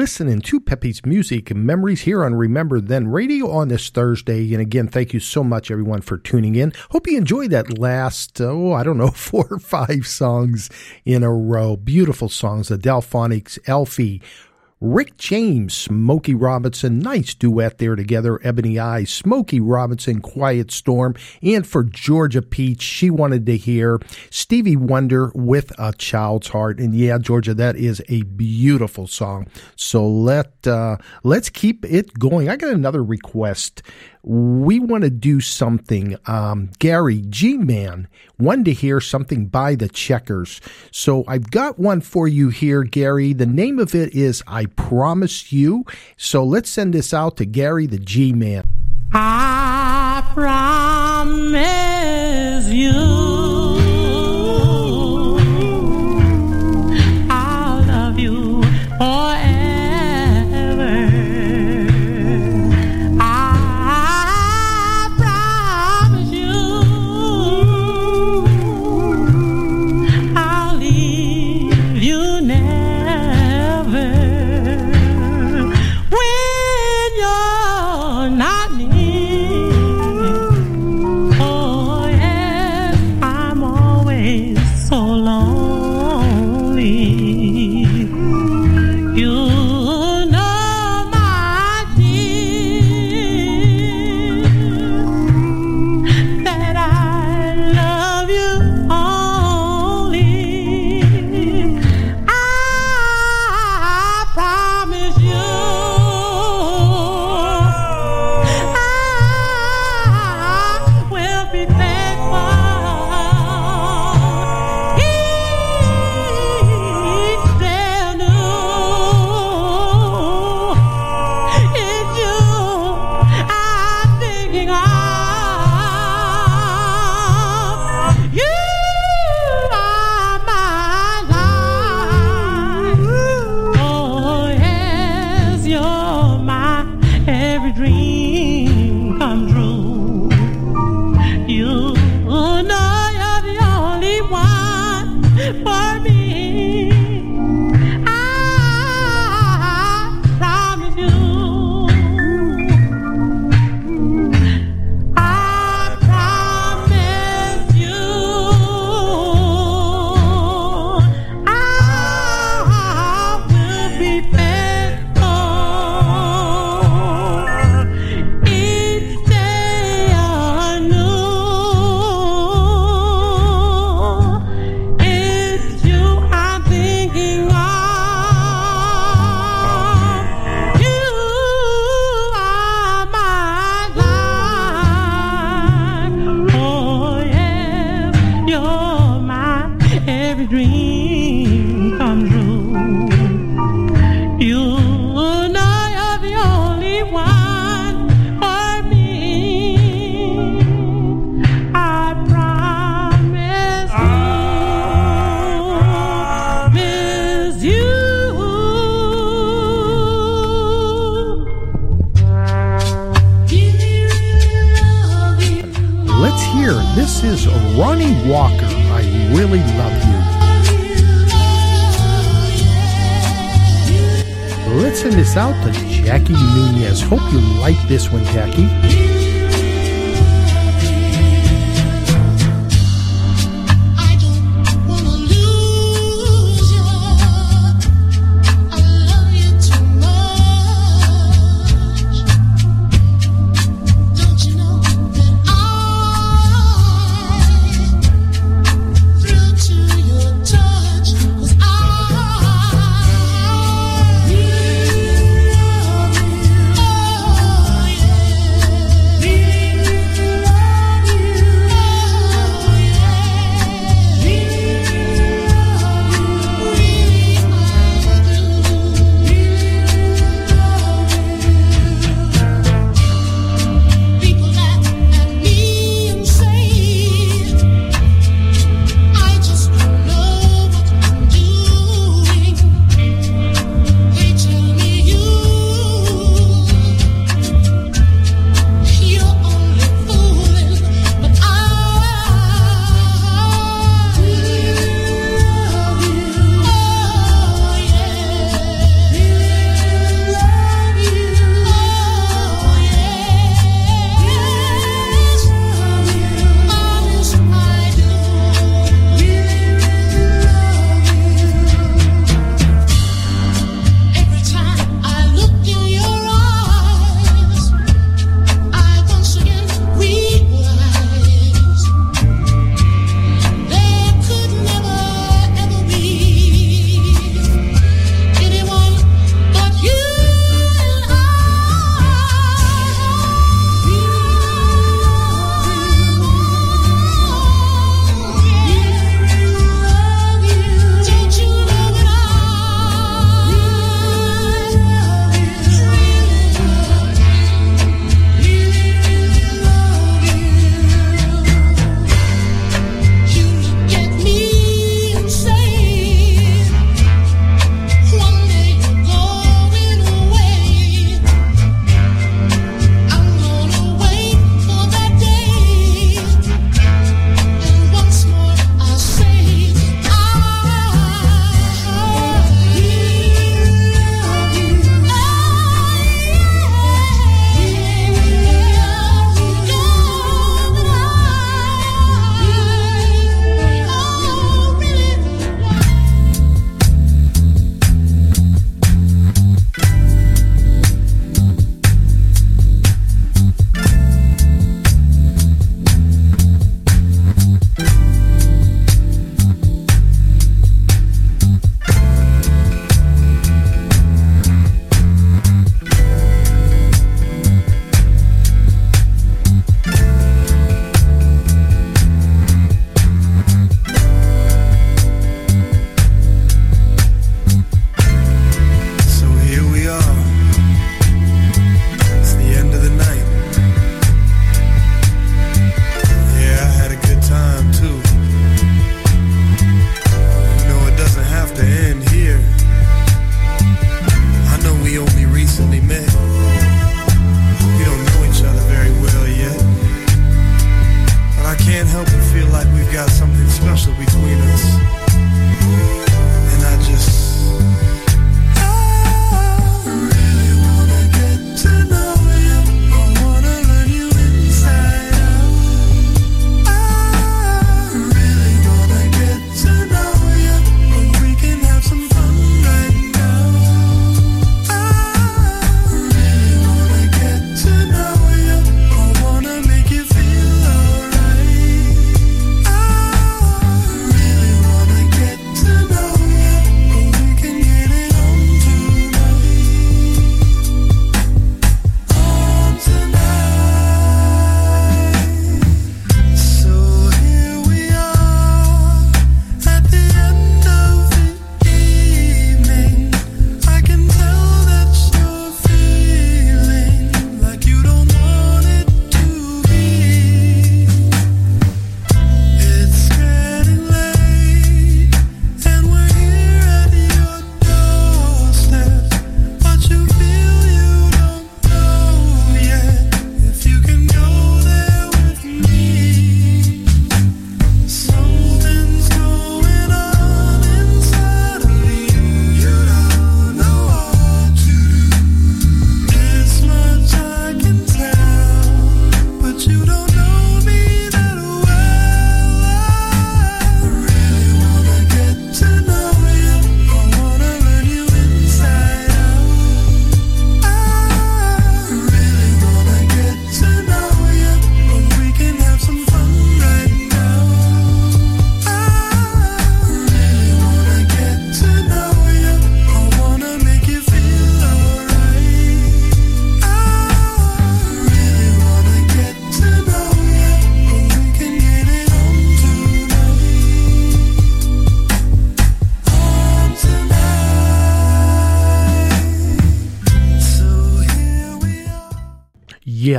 Listening to Pepe's Music and Memories here on Remember Then Radio on this Thursday. And again, thank you so much, everyone, for tuning in. Hope you enjoyed that last, oh, I don't know, four or five songs in a row. Beautiful songs. The Delfonics, Elfie, Rick James, Smokey Robinson, nice duet there together. Ebony Eyes, Smokey Robinson, Quiet Storm, and for Georgia Peach, she wanted to hear Stevie Wonder with a Child's Heart. And yeah, Georgia, that is a beautiful song. So let uh, let's keep it going. I got another request. We want to do something. Um, Gary G Man wanted to hear something by the Checkers. So I've got one for you here, Gary. The name of it is I Promise You. So let's send this out to Gary the G Man. I promise you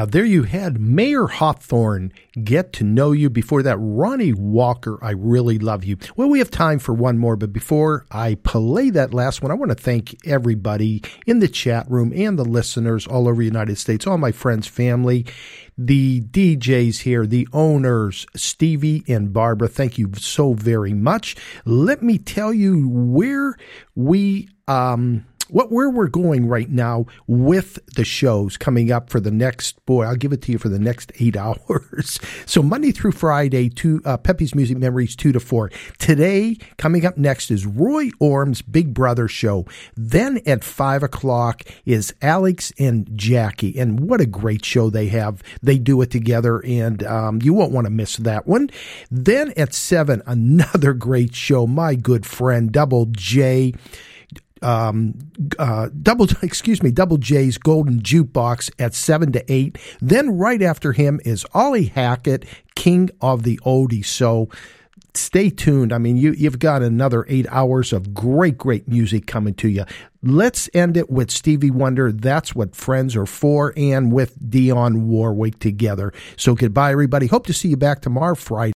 There you had Mayer Hawthorne get to know you. Before that, Ronnie Walker, I really love you. Well, we have time for one more, but before I play that last one, I want to thank everybody in the chat room and the listeners all over the United States, all my friends, family, the DJs here, the owners, Stevie and Barbara. Thank you so very much. Let me tell you where we, um, what where we're going right now with the shows coming up for the next boy i'll give it to you for the next eight hours. So monday through friday two uh, pepe's music memories two to four. Today coming up next is roy orm's big brother show. Then at five o'clock is alex and jackie. And what a great show they have. They do it together and um, you won't want to miss that one. Then at seven another great show. My good friend double j um, uh, double, excuse me, Double J's Golden Jukebox at seven to eight. Then right after him is Ollie Hackett, King of the Oldies. So stay tuned. I mean, you, you've got another eight hours of great, great music coming to you. Let's end it with Stevie Wonder. That's what friends are for, and with Dionne Warwick together. So goodbye, everybody. Hope to see you back tomorrow, Friday.